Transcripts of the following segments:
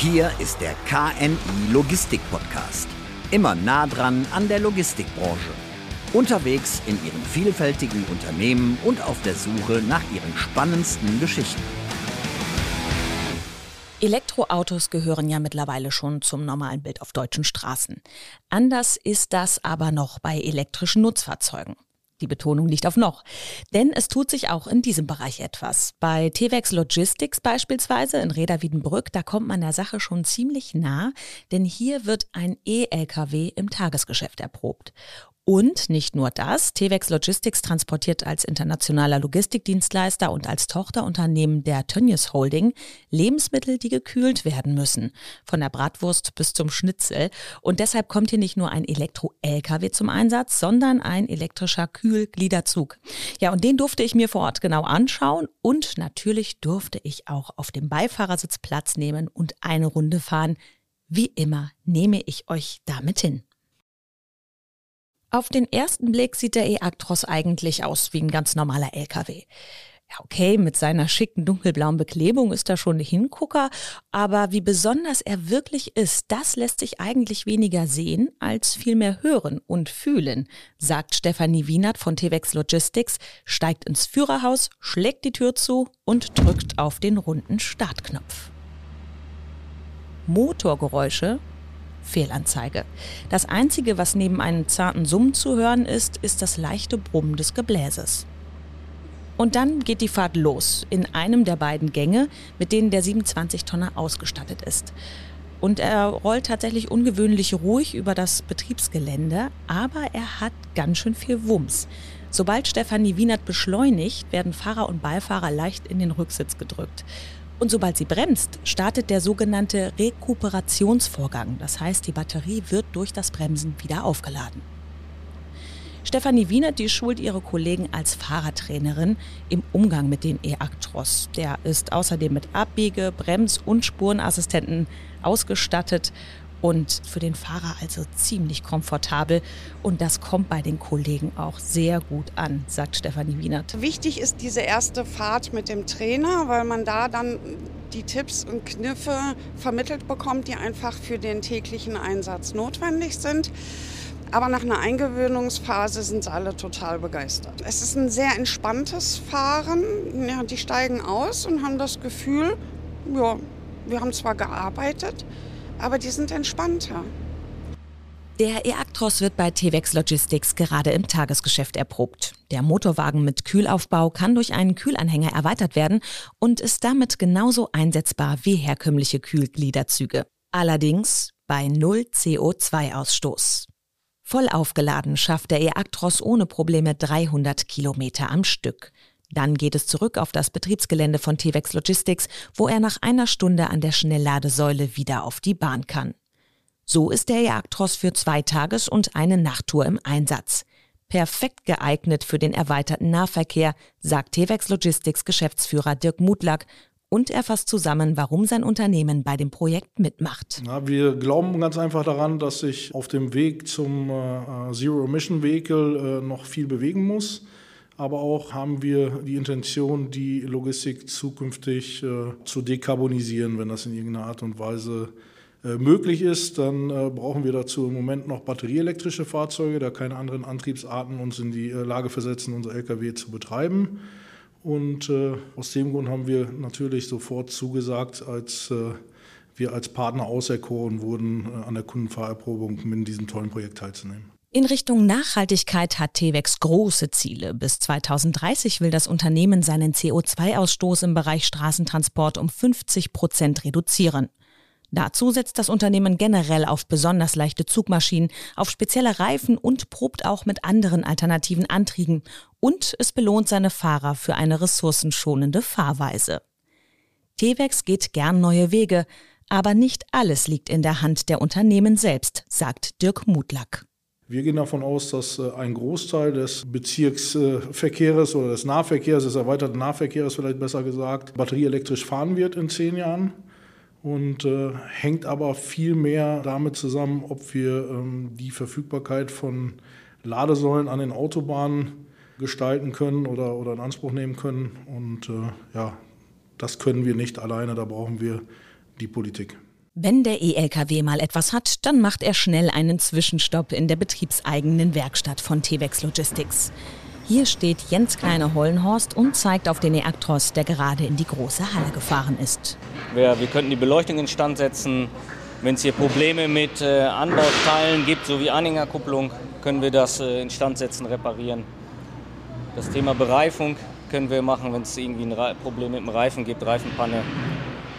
Hier ist der KNI Logistik Podcast. Immer nah dran an der Logistikbranche. Unterwegs in ihren vielfältigen Unternehmen und auf der Suche nach ihren spannendsten Geschichten. Elektroautos gehören ja mittlerweile schon zum normalen Bild auf deutschen Straßen. Anders ist das aber noch bei elektrischen Nutzfahrzeugen. Die Betonung liegt auf noch. Denn es tut sich auch in diesem Bereich etwas. Bei TVEX Logistics beispielsweise in Reda Wiedenbrück, da kommt man der Sache schon ziemlich nah, denn hier wird ein E-LKW im Tagesgeschäft erprobt. Und nicht nur das, TVEX Logistics transportiert als internationaler Logistikdienstleister und als Tochterunternehmen der Tönnies Holding Lebensmittel, die gekühlt werden müssen, von der Bratwurst bis zum Schnitzel. Und deshalb kommt hier nicht nur ein Elektro-LKW zum Einsatz, sondern ein elektrischer Kühlgliederzug. Ja, und den durfte ich mir vor Ort genau anschauen und natürlich durfte ich auch auf dem Beifahrersitz Platz nehmen und eine Runde fahren. Wie immer nehme ich euch damit hin. Auf den ersten Blick sieht der E-Actros eigentlich aus wie ein ganz normaler LKW. Ja, okay, mit seiner schicken dunkelblauen Beklebung ist er schon ein Hingucker, aber wie besonders er wirklich ist, das lässt sich eigentlich weniger sehen als vielmehr hören und fühlen, sagt Stefanie Wienert von Tevex Logistics, steigt ins Führerhaus, schlägt die Tür zu und drückt auf den runden Startknopf. Motorgeräusche Fehlanzeige. Das Einzige, was neben einem zarten Summen zu hören ist, ist das leichte Brummen des Gebläses. Und dann geht die Fahrt los in einem der beiden Gänge, mit denen der 27-Tonner ausgestattet ist. Und er rollt tatsächlich ungewöhnlich ruhig über das Betriebsgelände, aber er hat ganz schön viel Wumms. Sobald Stefanie Wienert beschleunigt, werden Fahrer und Beifahrer leicht in den Rücksitz gedrückt. Und sobald sie bremst, startet der sogenannte Rekuperationsvorgang. Das heißt, die Batterie wird durch das Bremsen wieder aufgeladen. Stefanie Wiener, die schult ihre Kollegen als Fahrertrainerin im Umgang mit den E-Actros. Der ist außerdem mit Abbiege-, Brems- und Spurenassistenten ausgestattet und für den Fahrer also ziemlich komfortabel. Und das kommt bei den Kollegen auch sehr gut an, sagt Stefanie Wienert. Wichtig ist diese erste Fahrt mit dem Trainer, weil man da dann die Tipps und Kniffe vermittelt bekommt, die einfach für den täglichen Einsatz notwendig sind. Aber nach einer Eingewöhnungsphase sind alle total begeistert. Es ist ein sehr entspanntes Fahren. Ja, die steigen aus und haben das Gefühl, ja, wir haben zwar gearbeitet, aber die sind entspannter. Der E-Actros wird bei Tevex Logistics gerade im Tagesgeschäft erprobt. Der Motorwagen mit Kühlaufbau kann durch einen Kühlanhänger erweitert werden und ist damit genauso einsetzbar wie herkömmliche Kühlgliederzüge. Allerdings bei null CO2-Ausstoß. Voll aufgeladen schafft der E-Actros ohne Probleme 300 Kilometer am Stück. Dann geht es zurück auf das Betriebsgelände von Tevex Logistics, wo er nach einer Stunde an der Schnellladesäule wieder auf die Bahn kann. So ist der Jagdtross für zwei Tages- und eine Nachttour im Einsatz. Perfekt geeignet für den erweiterten Nahverkehr, sagt Tevex Logistics Geschäftsführer Dirk Mutlack und er fasst zusammen, warum sein Unternehmen bei dem Projekt mitmacht. Ja, wir glauben ganz einfach daran, dass sich auf dem Weg zum äh, Zero Emission Vehicle äh, noch viel bewegen muss aber auch haben wir die Intention, die Logistik zukünftig äh, zu dekarbonisieren, wenn das in irgendeiner Art und Weise äh, möglich ist. Dann äh, brauchen wir dazu im Moment noch batterieelektrische Fahrzeuge, da keine anderen Antriebsarten uns in die Lage versetzen, unsere Lkw zu betreiben. Und aus dem Grund haben wir natürlich sofort zugesagt, als wir als Partner auserkoren wurden, an der Kundenfahrerprobung mit diesem tollen Projekt teilzunehmen. In Richtung Nachhaltigkeit hat TVEX große Ziele. Bis 2030 will das Unternehmen seinen CO2-Ausstoß im Bereich Straßentransport um 50 Prozent reduzieren. Dazu setzt das Unternehmen generell auf besonders leichte Zugmaschinen, auf spezielle Reifen und probt auch mit anderen alternativen Antrieben. Und es belohnt seine Fahrer für eine ressourcenschonende Fahrweise. TVEX geht gern neue Wege, aber nicht alles liegt in der Hand der Unternehmen selbst, sagt Dirk Mutlack. Wir gehen davon aus, dass äh, ein Großteil des Bezirksverkehrs oder des Nahverkehrs, des erweiterten Nahverkehrs vielleicht besser gesagt, batterieelektrisch fahren wird in zehn Jahren. Und äh, hängt aber viel mehr damit zusammen, ob wir ähm, die Verfügbarkeit von Ladesäulen an den Autobahnen gestalten können oder, oder in Anspruch nehmen können. Und äh, ja, das können wir nicht alleine, da brauchen wir die Politik. Wenn der E-Lkw mal etwas hat, dann macht er schnell einen Zwischenstopp in der betriebseigenen Werkstatt von T-Vex Logistics. Hier steht Jens Kleine-Hollenhorst und zeigt auf den Eactros, der gerade in die große Halle gefahren ist. Wir, wir könnten die Beleuchtung instand setzen. Wenn es hier Probleme mit äh, Anbauteilen gibt, so wie Anhängerkupplung, können wir das äh, instand setzen, reparieren. Das Thema Bereifung können wir machen, wenn es irgendwie ein Problem mit dem Reifen gibt, Reifenpanne.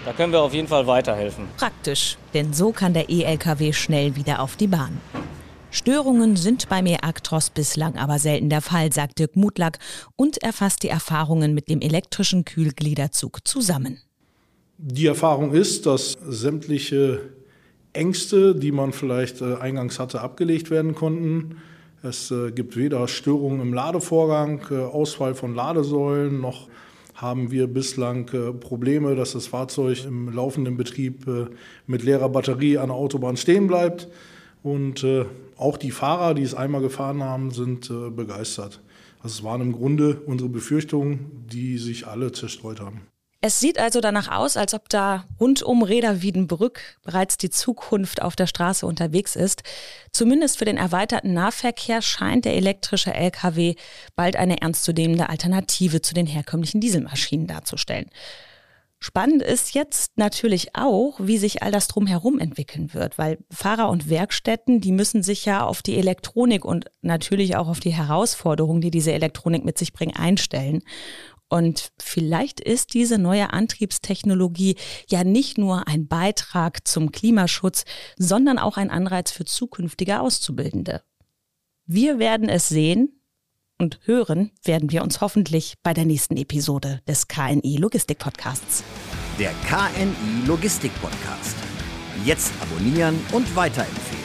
Da können wir auf jeden Fall weiterhelfen. Praktisch, denn so kann der E-Lkw schnell wieder auf die Bahn. Störungen sind bei E-Actros bislang aber selten der Fall, sagt Dirk Mutlack und erfasst die Erfahrungen mit dem elektrischen Kühlgliederzug zusammen. Die Erfahrung ist, dass sämtliche Ängste, die man vielleicht äh, eingangs hatte, abgelegt werden konnten. Es äh, gibt weder Störungen im Ladevorgang, äh, Ausfall von Ladesäulen, noch haben wir bislang äh, Probleme, dass das Fahrzeug im laufenden Betrieb äh, mit leerer Batterie an der Autobahn stehen bleibt. Und äh, auch die Fahrer, die es einmal gefahren haben, sind begeistert. Also es waren im Grunde unsere Befürchtungen, die sich alle zerstreut haben. Es sieht also danach aus, als ob da rund um Reda-Wiedenbrück bereits die Zukunft auf der Straße unterwegs ist. Zumindest für den erweiterten Nahverkehr scheint der elektrische Lkw bald eine ernstzunehmende Alternative zu den herkömmlichen Dieselmaschinen darzustellen. Spannend ist jetzt natürlich auch, wie sich all das drumherum entwickeln wird, weil Fahrer und Werkstätten, die müssen sich ja auf die Elektronik und natürlich auch auf die Herausforderungen, die diese Elektronik mit sich bringen, einstellen. Und vielleicht ist diese neue Antriebstechnologie ja nicht nur ein Beitrag zum Klimaschutz, sondern auch ein Anreiz für zukünftige Auszubildende. Wir werden es sehen und hören werden wir uns hoffentlich bei der nächsten Episode des KNI Logistik Podcasts. Der KNI Logistik Podcast. Jetzt abonnieren und weiterempfehlen.